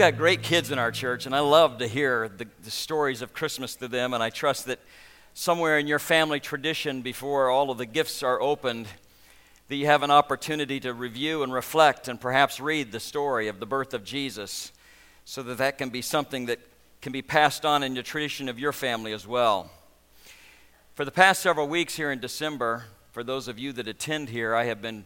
We've got great kids in our church, and I love to hear the, the, stories of Christmas to them. And I trust that somewhere in your family tradition, before all of the gifts are opened, that you have an opportunity to review and reflect and perhaps read the story of the birth of Jesus so that that can be something that can be passed on in the tradition of your family as well. For the past several weeks here in December, for those of you that attend here, I have been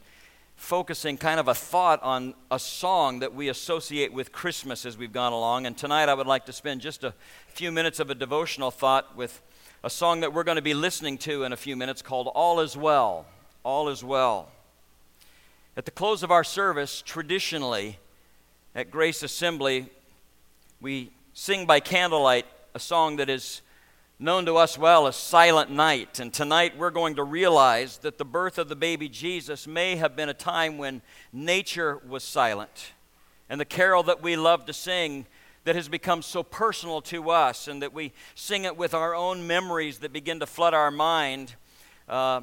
focusing kind of a thought on a song that we associate with Christmas as we've gone along. And tonight I would like to spend just a few minutes of a devotional thought with a song that we're going to be listening to in a few minutes called All Is Well. All Is Well. At the close of our service, traditionally at Grace Assembly, we sing by candlelight a song that is known to us well as Silent Night. And tonight we're going to realize that the birth of the baby Jesus may have been a time when nature was silent. And the carol that we love to sing that has become so personal to us and that we sing it with our own memories that begin to flood our mind. Uh,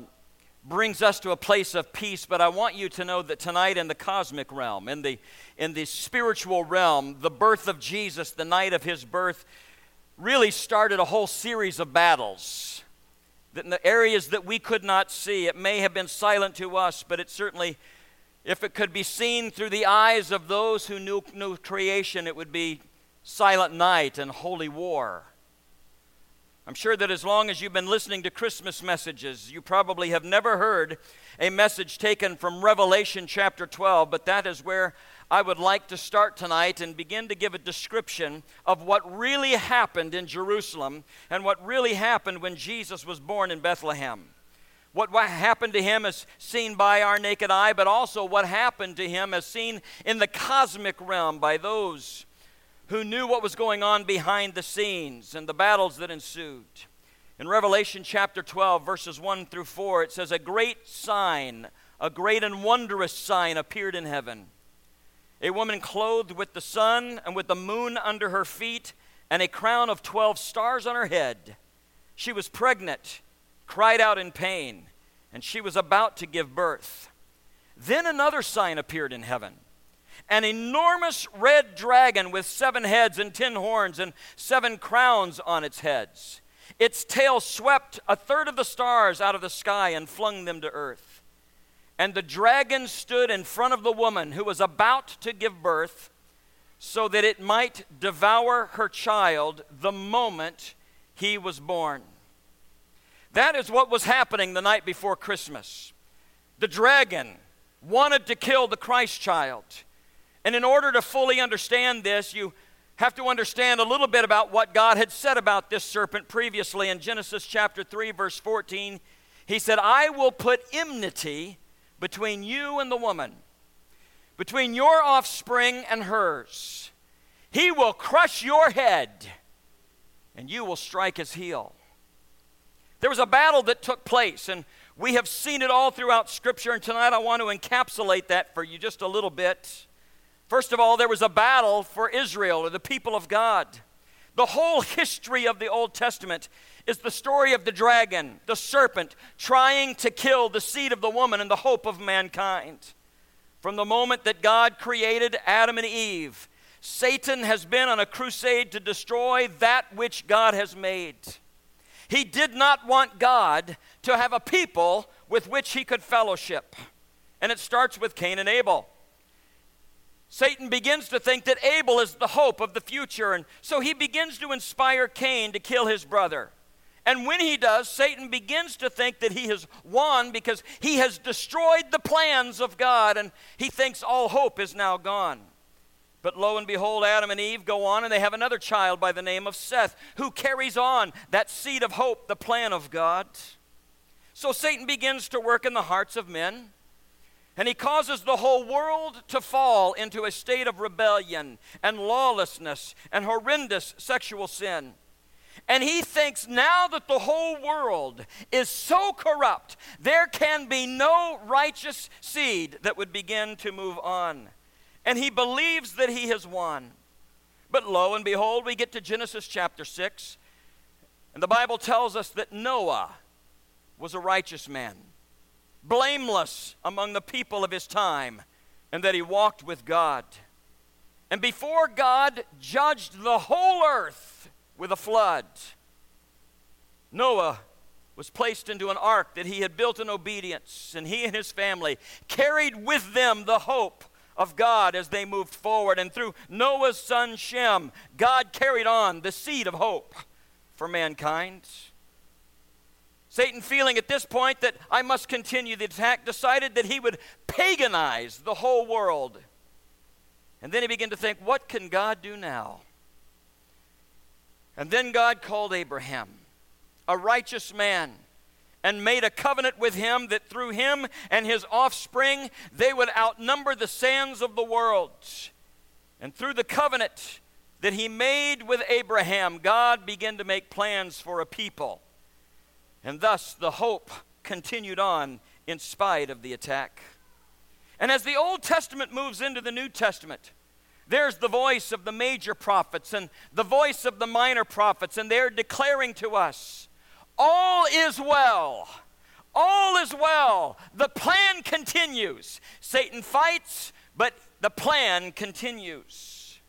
brings us to a place of peace but i want you to know that tonight in the cosmic realm in the in the spiritual realm the birth of jesus the night of his birth really started a whole series of battles that in the areas that we could not see, it may have been silent to us, but it certainly, if it could be seen through the eyes of those who knew, knew creation, it would be silent night and holy war. I'm sure that as long as you've been listening to Christmas messages, you probably have never heard a message taken from Revelation chapter 12, but that is where I would like to start tonight and begin to give a description of what really happened in Jerusalem and what really happened when Jesus was born in Bethlehem. What, happened to him as seen by our naked eye, but also what happened to him as seen in the cosmic realm by those who knew what was going on behind the scenes and the battles that ensued. In Revelation chapter 12, verses 1 through 4, it says, A great sign, a great and wondrous sign appeared in heaven a woman clothed with the sun and with the moon under her feet and a crown of 12 stars on her head. She was pregnant, cried out in pain, and she was about to give birth. Then another sign appeared in heaven an enormous red dragon with seven heads and ten horns and seven crowns on its heads. Its tail swept a third of the stars out of the sky and flung them to earth. And the dragon stood in front of the woman who was about to give birth so that it might devour her child the moment he was born. That is what was happening the night before Christmas. The dragon wanted to kill the Christ child. And in order to fully understand this, you have to understand a little bit about what God had said about this serpent previously in Genesis chapter 3, verse 14. He said, I will put enmity between you and the woman, between your offspring and hers. He will crush your head, and you will strike his heel. There was a battle that took place, and we have seen it all throughout Scripture, and tonight I want to encapsulate that for you just a little bit. First of all, there was a battle for Israel, or the people of God. The whole history of the Old Testament is the story of the dragon, the serpent, trying to kill the seed of the woman and the hope of mankind. From the moment that God created Adam and Eve, Satan has been on a crusade to destroy that which God has made. He did not want God to have a people with which he could fellowship. And it starts with Cain and Abel. Satan begins to think that Abel is the hope of the future, and so he begins to inspire Cain to kill his brother. And when he does, Satan begins to think that he has won because he has destroyed the plans of God and he thinks all hope is now gone. But lo and behold, Adam and Eve go on and they have another child by the name of Seth who carries on that seed of hope, the plan of God. So Satan begins to work in the hearts of men and he causes the whole world to fall into a state of rebellion and lawlessness and horrendous sexual sin. And he thinks now that the whole world is so corrupt, there can be no righteous seed that would begin to move on. And he believes that he has won. But lo and behold, we get to Genesis chapter 6, and the Bible tells us that Noah was a righteous man, blameless among the people of his time, and that he walked with God. And before God judged the whole earth with a flood, Noah was placed into an ark that he had built in obedience, and he and his family carried with them the hope of God as they moved forward. And through Noah's son Shem, God carried on the seed of hope for mankind. Satan, feeling at this point that I must continue the attack, decided that he would paganize the whole world. And then he began to think, what can God do now? And then God called Abraham, a righteous man, and made a covenant with him that through him and his offspring they would outnumber the sands of the world. And through the covenant that he made with Abraham, God began to make plans for a people and thus the hope continued on in spite of the attack. And as the Old Testament moves into the New Testament, there's the voice of the major prophets and the voice of the minor prophets, and they're declaring to us all is well. All is well. The plan continues. Satan fights, but the plan continues.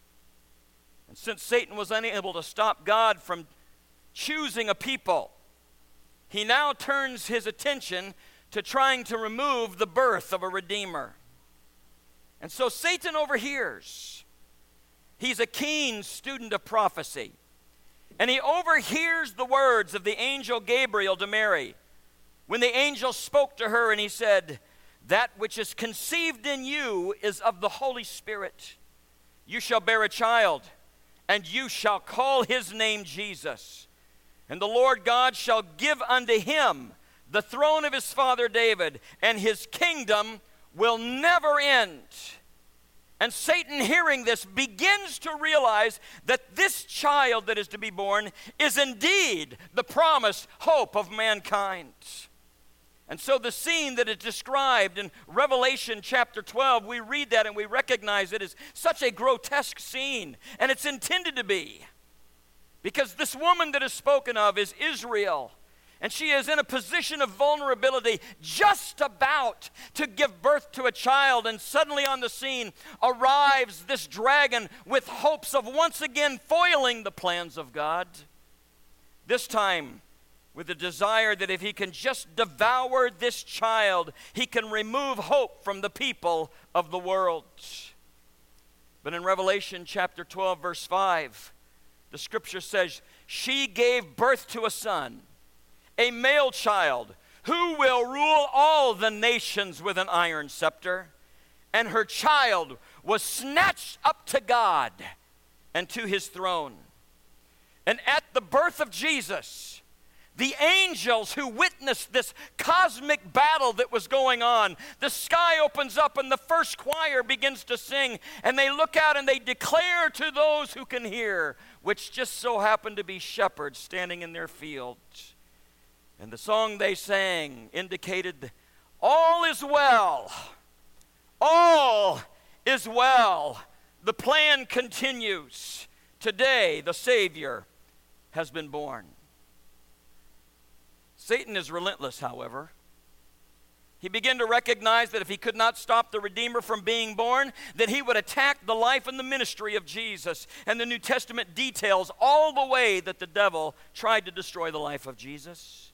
And since Satan was unable to stop God from choosing a people, he now turns his attention to trying to remove the birth of a redeemer. And so Satan overhears. He's a keen student of prophecy. And he overhears the words of the angel Gabriel to Mary when the angel spoke to her and he said, That which is conceived in you is of the Holy Spirit. You shall bear a child, and you shall call his name Jesus and the Lord God shall give unto him the throne of his father David, and his kingdom will never end. And Satan, hearing this, begins to realize that this child that is to be born is indeed the promised hope of mankind. And so, the scene that is described in Revelation chapter 12, we read that and we recognize it as such a grotesque scene, and it's intended to be. Because this woman that is spoken of is Israel. And she is in a position of vulnerability, just about to give birth to a child. And suddenly on the scene arrives this dragon with hopes of once again foiling the plans of God. This time, with the desire that if he can just devour this child, he can remove hope from the people of the world. But in Revelation chapter 12, verse 5, the scripture says, She gave birth to a son, a male child, who will rule all the nations with an iron scepter. And her child was snatched up to God and to his throne. And at the birth of Jesus, the angels who witnessed this cosmic battle that was going on. The sky opens up and the first choir begins to sing, and they look out and they declare to those who can hear, which just so happened to be shepherds standing in their fields. And the song they sang indicated, All is well. All is well. The plan continues. Today, the Savior has been born. Satan is relentless, however. He began to recognize that if he could not stop the Redeemer from being born, that he would attack the life and the ministry of Jesus. And the New Testament details all the way that the devil tried to destroy the life of Jesus.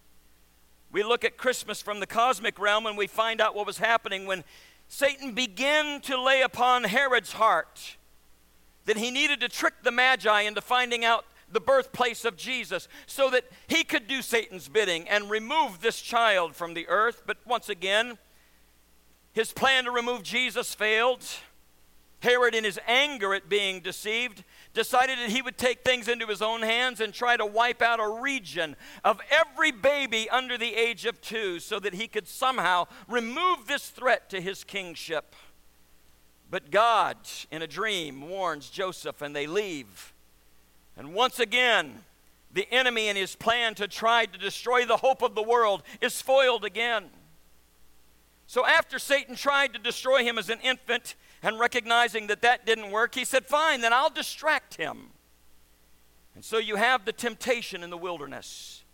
We look at Christmas from the cosmic realm and we find out what was happening when Satan began to lay upon Herod's heart that he needed to trick the Magi into finding out the birthplace of Jesus so that he could do Satan's bidding and remove this child from the earth. But once again, his plan to remove Jesus failed. Herod, in his anger at being deceived, decided that he would take things into his own hands and try to wipe out a region of every baby under the age of two so that he could somehow remove this threat to his kingship. But God, in a dream, warns Joseph, and they leave. And once again, the enemy and his plan to try to destroy the hope of the world is foiled again. So, after Satan tried to destroy him as an infant and recognizing that that didn't work, he said, Fine, then I'll distract him. And so you have the temptation in the wilderness.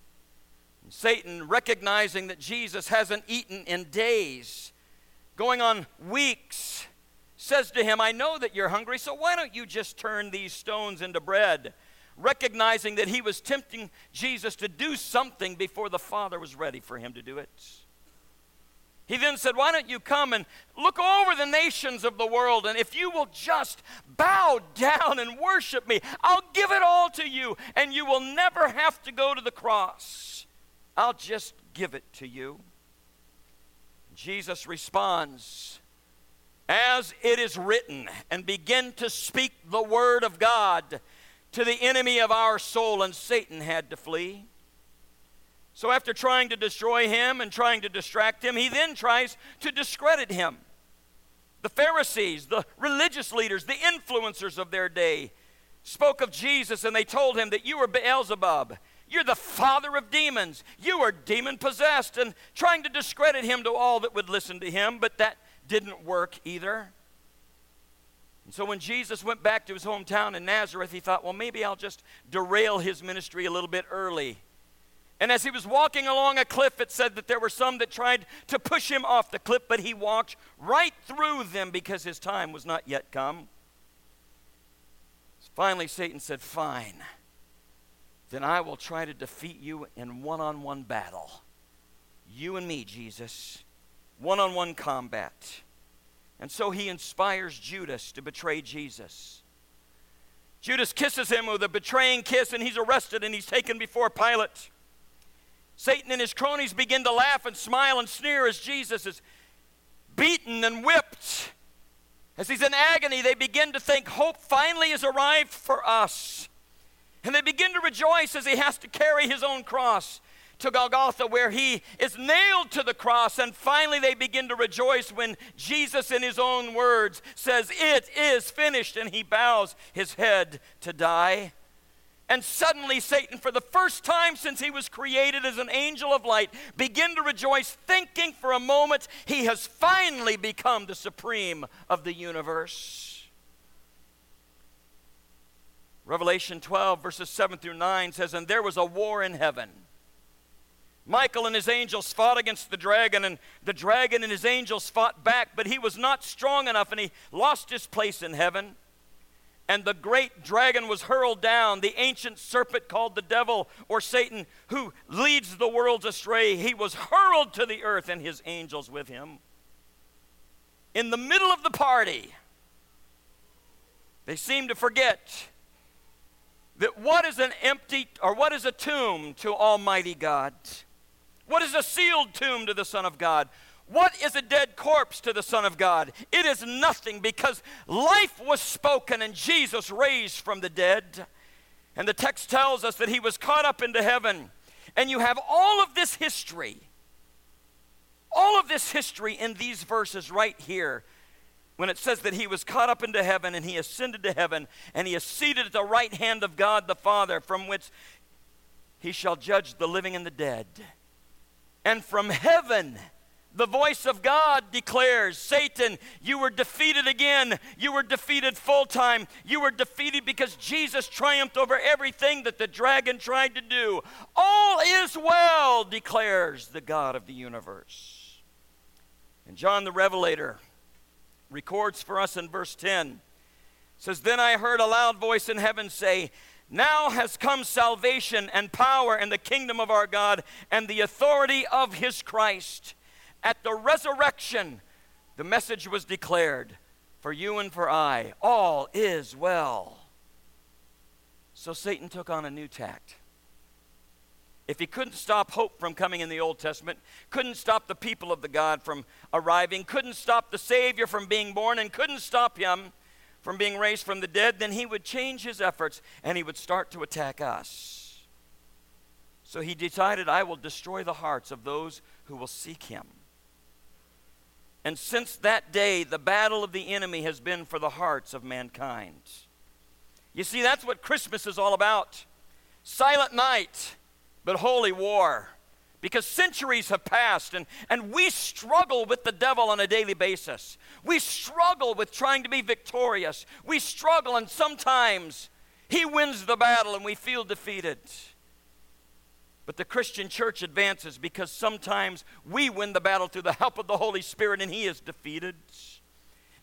And Satan, recognizing that Jesus hasn't eaten in days, going on weeks, says to him, I know that you're hungry, so why don't you just turn these stones into bread? Recognizing that he was tempting Jesus to do something before the Father was ready for him to do it. He then said, Why don't you come and look over the nations of the world? And if you will just bow down and worship me, I'll give it all to you, and you will never have to go to the cross. I'll just give it to you. Jesus responds, As it is written, and begin to speak the word of God to the enemy of our soul, and Satan had to flee. So, after trying to destroy him and trying to distract him, he then tries to discredit him. The Pharisees, the religious leaders, the influencers of their day spoke of Jesus and they told him that you are Beelzebub. You're the father of demons. You are demon possessed, and trying to discredit him to all that would listen to him, but that didn't work either. And so when Jesus went back to his hometown in Nazareth, he thought, well, maybe I'll just derail his ministry a little bit early and as he was walking along a cliff, it said that there were some that tried to push him off the cliff, but he walked right through them because his time was not yet come. Finally, Satan said, Fine, then I will try to defeat you in one on one battle. You and me, Jesus, one on one combat. And so he inspires Judas to betray Jesus. Judas kisses him with a betraying kiss, and he's arrested and he's taken before Pilate. Satan and his cronies begin to laugh and smile and sneer as Jesus is beaten and whipped. As he's in agony, they begin to think hope finally has arrived for us. And they begin to rejoice as he has to carry his own cross to Golgotha, where he is nailed to the cross. And finally, they begin to rejoice when Jesus, in his own words, says, It is finished, and he bows his head to die. And suddenly, Satan, for the first time since he was created as an angel of light, began to rejoice, thinking for a moment he has finally become the supreme of the universe. Revelation 12, verses 7 through 9 says, And there was a war in heaven. Michael and his angels fought against the dragon, and the dragon and his angels fought back, but he was not strong enough, and he lost his place in heaven. And the great dragon was hurled down, the ancient serpent called the devil or Satan, who leads the worlds astray. He was hurled to the earth and his angels with him. In the middle of the party, they seem to forget that what is an empty or what is a tomb to Almighty God? What is a sealed tomb to the Son of God? What is a dead corpse to the Son of God? It is nothing because life was spoken and Jesus raised from the dead. And the text tells us that he was caught up into heaven. And you have all of this history, all of this history in these verses right here when it says that he was caught up into heaven and he ascended to heaven and he is seated at the right hand of God the Father, from which he shall judge the living and the dead. And from heaven, the voice of God declares Satan, you were defeated again. You were defeated full time. You were defeated because Jesus triumphed over everything that the dragon tried to do. All is well, declares the God of the universe. And John the Revelator records for us in verse 10 says, Then I heard a loud voice in heaven say, now has come salvation and power and the kingdom of our God and the authority of his Christ at the resurrection, the message was declared for you and for I all is well. So Satan took on a new tact. If he couldn't stop hope from coming in the Old Testament, couldn't stop the people of the God from arriving, couldn't stop the Savior from being born, and couldn't stop him from being raised from the dead, then he would change his efforts and he would start to attack us. So he decided, I will destroy the hearts of those who will seek him. And since that day, the battle of the enemy has been for the hearts of mankind. You see, that's what Christmas is all about silent night, but holy war. Because centuries have passed, and, and we struggle with the devil on a daily basis. We struggle with trying to be victorious. We struggle, and sometimes he wins the battle and we feel defeated. But the Christian church advances because sometimes we win the battle through the help of the Holy Spirit and He is defeated.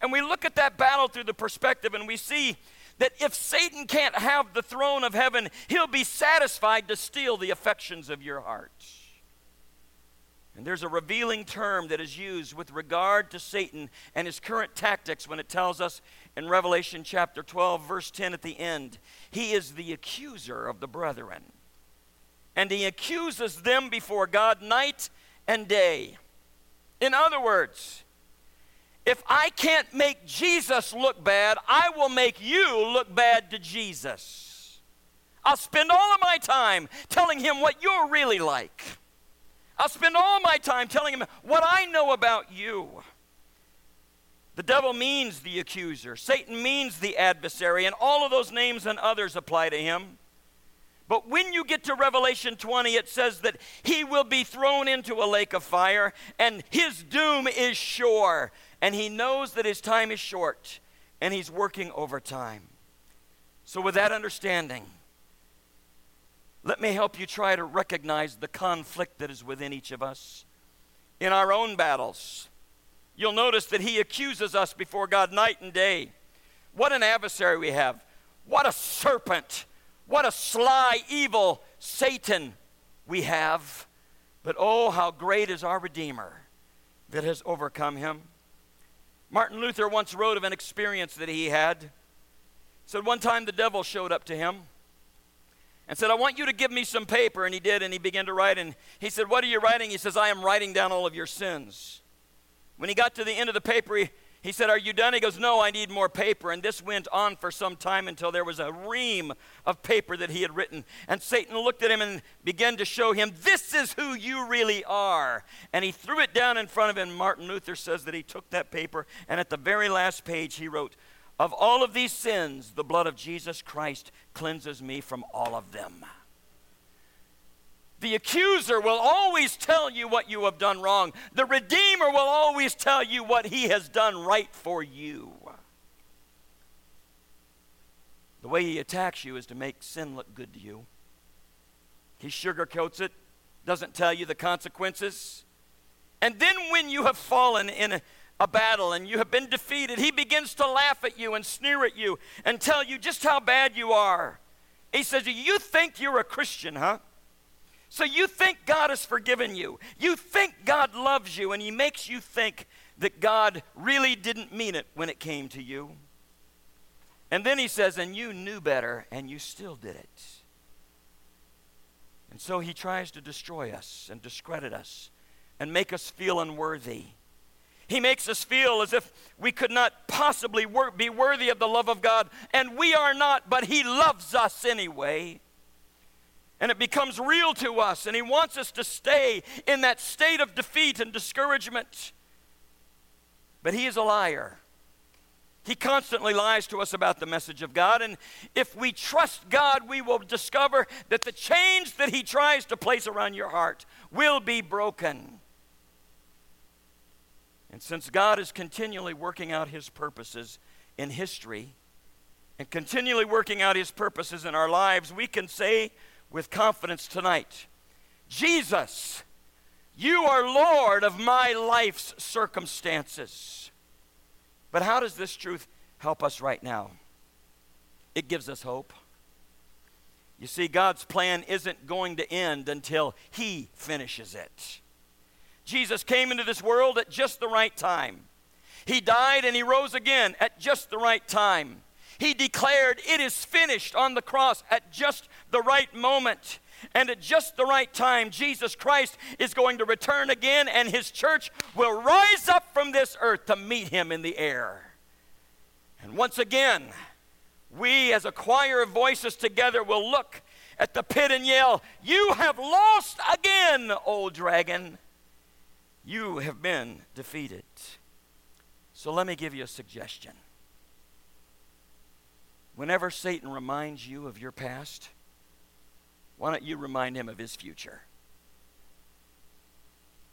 And we look at that battle through the perspective and we see that if Satan can't have the throne of heaven, he'll be satisfied to steal the affections of your heart. And there's a revealing term that is used with regard to Satan and his current tactics when it tells us in Revelation chapter 12, verse 10 at the end, he is the accuser of the brethren. And he accuses them before God night and day. In other words, if I can't make Jesus look bad, I will make you look bad to Jesus. I'll spend all of my time telling him what you're really like. I'll spend all my time telling him what I know about you. The devil means the accuser, Satan means the adversary, and all of those names and others apply to him. But when you get to Revelation 20, it says that he will be thrown into a lake of fire, and his doom is sure. And he knows that his time is short, and he's working overtime. So, with that understanding, let me help you try to recognize the conflict that is within each of us. In our own battles, you'll notice that he accuses us before God night and day. What an adversary we have! What a serpent! What a sly, evil Satan we have. But oh, how great is our Redeemer that has overcome him. Martin Luther once wrote of an experience that he had. He said one time the devil showed up to him and said, I want you to give me some paper. And he did, and he began to write. And he said, What are you writing? He says, I am writing down all of your sins. When he got to the end of the paper, he, he said, Are you done? He goes, No, I need more paper. And this went on for some time until there was a ream of paper that he had written. And Satan looked at him and began to show him, This is who you really are. And he threw it down in front of him. Martin Luther says that he took that paper, and at the very last page, he wrote, Of all of these sins, the blood of Jesus Christ cleanses me from all of them. The accuser will always tell you what you have done wrong. The Redeemer will always tell you what he has done right for you. The way he attacks you is to make sin look good to you. He sugarcoats it, doesn't tell you the consequences. And then when you have fallen in a, a battle and you have been defeated, he begins to laugh at you and sneer at you and tell you just how bad you are. He says, You think you're a Christian, huh? So you think God has forgiven you. You think God loves you, and He makes you think that God really didn't mean it when it came to you. And then He says, And you knew better, and you still did it. And so He tries to destroy us and discredit us and make us feel unworthy. He makes us feel as if we could not possibly be worthy of the love of God, and we are not, but He loves us anyway and it becomes real to us, and He wants us to stay in that state of defeat and discouragement. But He is a liar. He constantly lies to us about the message of God, and if we trust God, we will discover that the chains that He tries to place around your heart will be broken. And since God is continually working out His purposes in history and continually working out His purposes in our lives, we can say with confidence tonight Jesus, you are Lord of my life's circumstances. But how does this truth help us right now? It gives us hope. You see, God's plan isn't going to end until He finishes it. Jesus came into this world at just the right time. He died and He rose again at just the right time. He declared, It is finished on the cross at just the right moment. And at just the right time, Jesus Christ is going to return again, and his church will rise up from this earth to meet him in the air. And once again, we as a choir of voices together will look at the pit and yell, You have lost again, old dragon. You have been defeated. So let me give you a suggestion. Whenever Satan reminds you of your past, why don't you remind him of his future?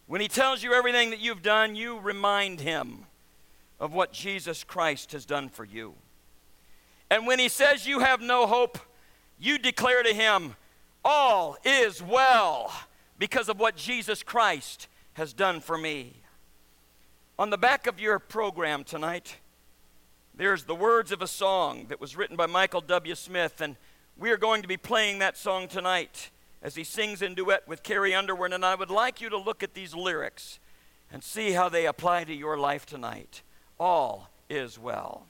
When he tells you everything that you've done, you remind him of what Jesus Christ has done for you. And when he says you have no hope, you declare to him, All is well because of what Jesus Christ has done for me. On the back of your program tonight, there's the words of a song that was written by Michael W. Smith, and we are going to be playing that song tonight as he sings in duet with Carrie Underwood. And I would like you to look at these lyrics and see how they apply to your life tonight. All is well.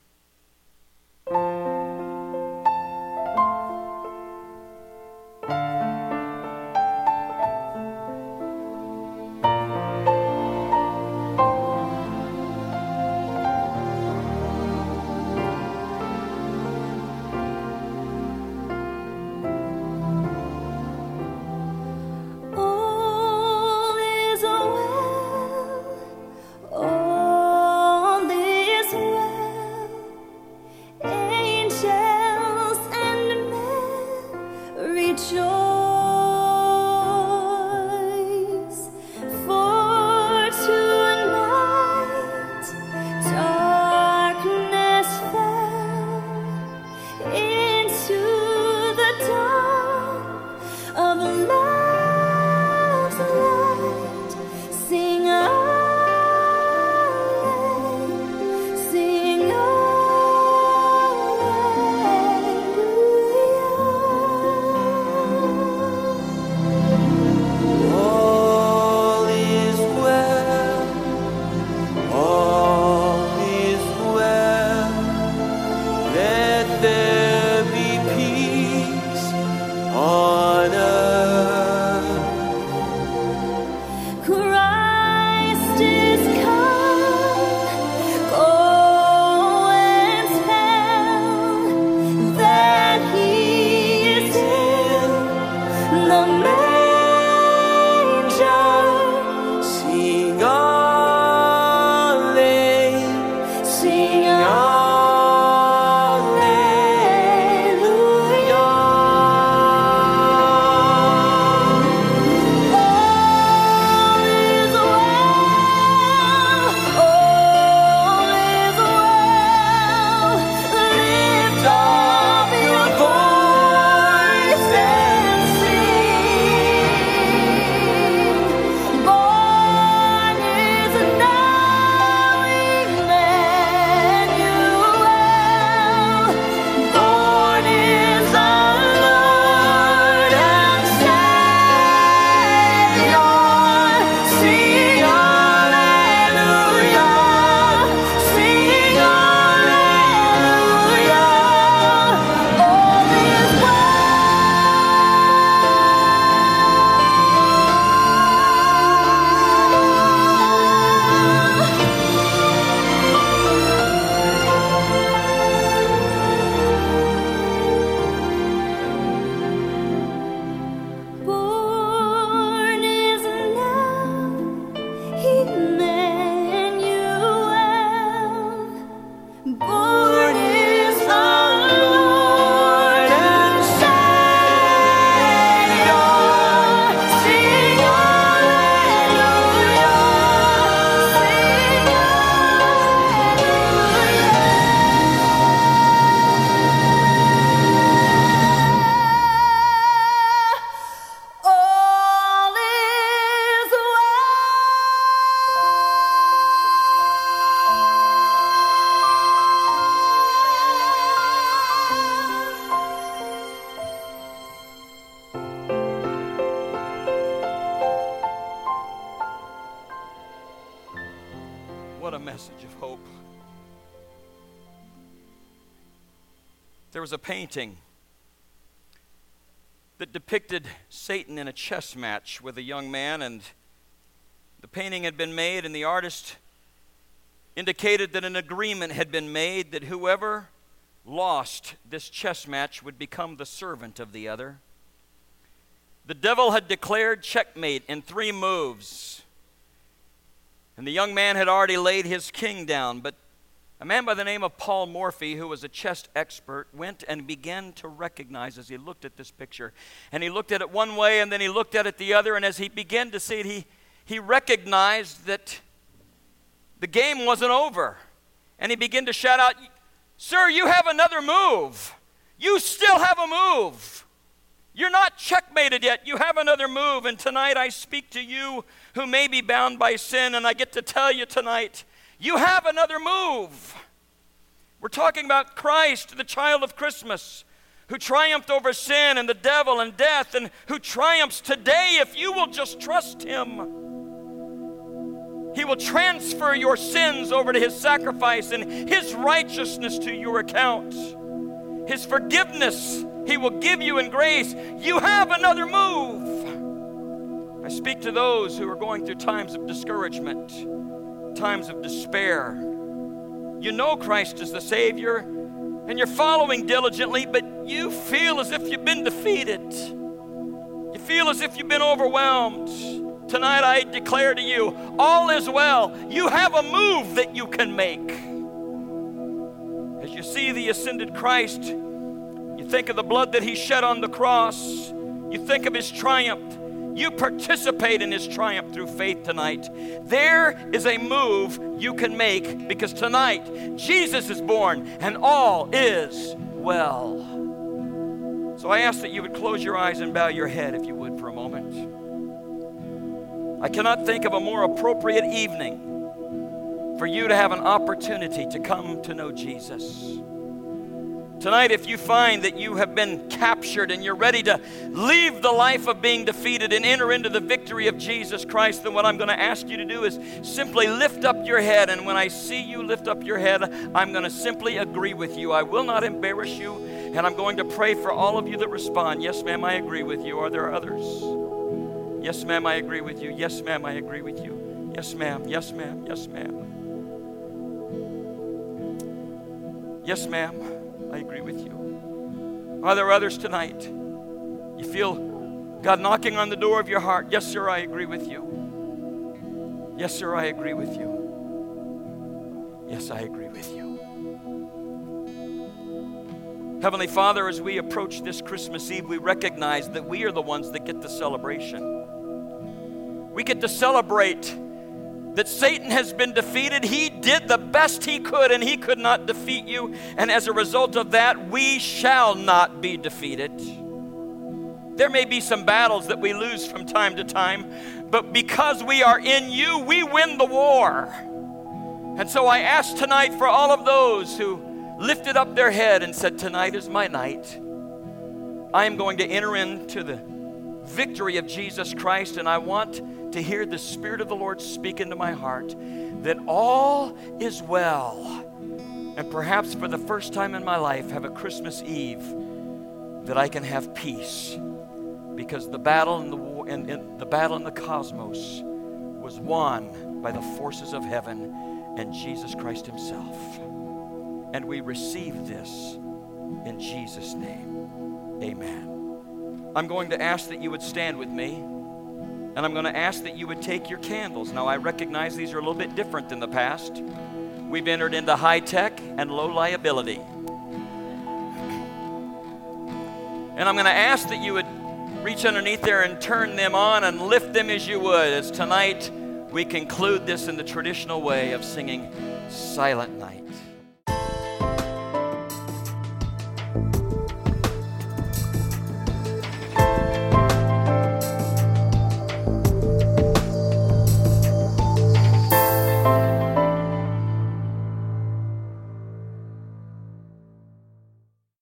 A painting that depicted Satan in a chess match with a young man, and the painting had been made, and the artist indicated that an agreement had been made that whoever lost this chess match would become the servant of the other. The devil had declared checkmate in three moves. And the young man had already laid his king down, but a man by the name of Paul Morphy, who was a chess expert, went and began to recognize as he looked at this picture. And he looked at it one way and then he looked at it the other. And as he began to see it, he, he recognized that the game wasn't over. And he began to shout out, Sir, you have another move. You still have a move. You're not checkmated yet. You have another move. And tonight I speak to you who may be bound by sin. And I get to tell you tonight you have another move. We're talking about Christ, the child of Christmas, who triumphed over sin and the devil and death, and who triumphs today if you will just trust him. He will transfer your sins over to His sacrifice and His righteousness to your account. His forgiveness He will give you in grace. You have another move. I speak to those who are going through times of discouragement, times of despair. You know Christ is the Savior and you're following diligently, but you feel as if you've been defeated. You feel as if you've been overwhelmed. Tonight I declare to you, all is well. You have a move that you can make. As you see the ascended Christ, you think of the blood that he shed on the cross, you think of his triumph. You participate in his triumph through faith tonight. There is a move you can make because tonight Jesus is born and all is well. So I ask that you would close your eyes and bow your head if you would for a moment. I cannot think of a more appropriate evening for you to have an opportunity to come to know Jesus. Tonight, if you find that you have been captured and you're ready to leave the life of being defeated and enter into the victory of Jesus Christ, then what I'm going to ask you to do is simply lift up your head. And when I see you lift up your head, I'm going to simply agree with you. I will not embarrass you, and I'm going to pray for all of you that respond. Yes, ma'am, I agree with you. Are there others? Yes, ma'am, I agree with you. Yes, ma'am, I agree with you. Yes, ma'am. Yes, ma'am. Yes, ma'am. Yes, ma'am, I agree with you. Are there others tonight? You feel God knocking on the door of your heart? Yes, sir, I agree with you. Yes, sir, I agree with you. Yes, I agree with you. Heavenly Father, as we approach this Christmas Eve, we recognize that we are the ones that get the celebration we get to celebrate that Satan has been defeated. He did the best he could and he could not defeat you. And as a result of that, we shall not be defeated. There may be some battles that we lose from time to time, but because we are in you, we win the war. And so I ask tonight for all of those who lifted up their head and said, Tonight is my night. I am going to enter into the victory of Jesus Christ, and I want to hear the Spirit of the Lord speak into my heart that all is well. And perhaps for the first time in my life, have a Christmas Eve that I can have peace. Because the battle in the, in, in the battle in the cosmos was won by the forces of heaven and Jesus Christ Himself. And we receive this in Jesus' name. Amen. I'm going to ask that you would stand with me. And I'm going to ask that you would take your candles. Now, I recognize these are a little bit different than the past. We've entered into high tech and low liability. And I'm going to ask that you would reach underneath there and turn them on and lift them as you would, as tonight we conclude this in the traditional way of singing Silent Night.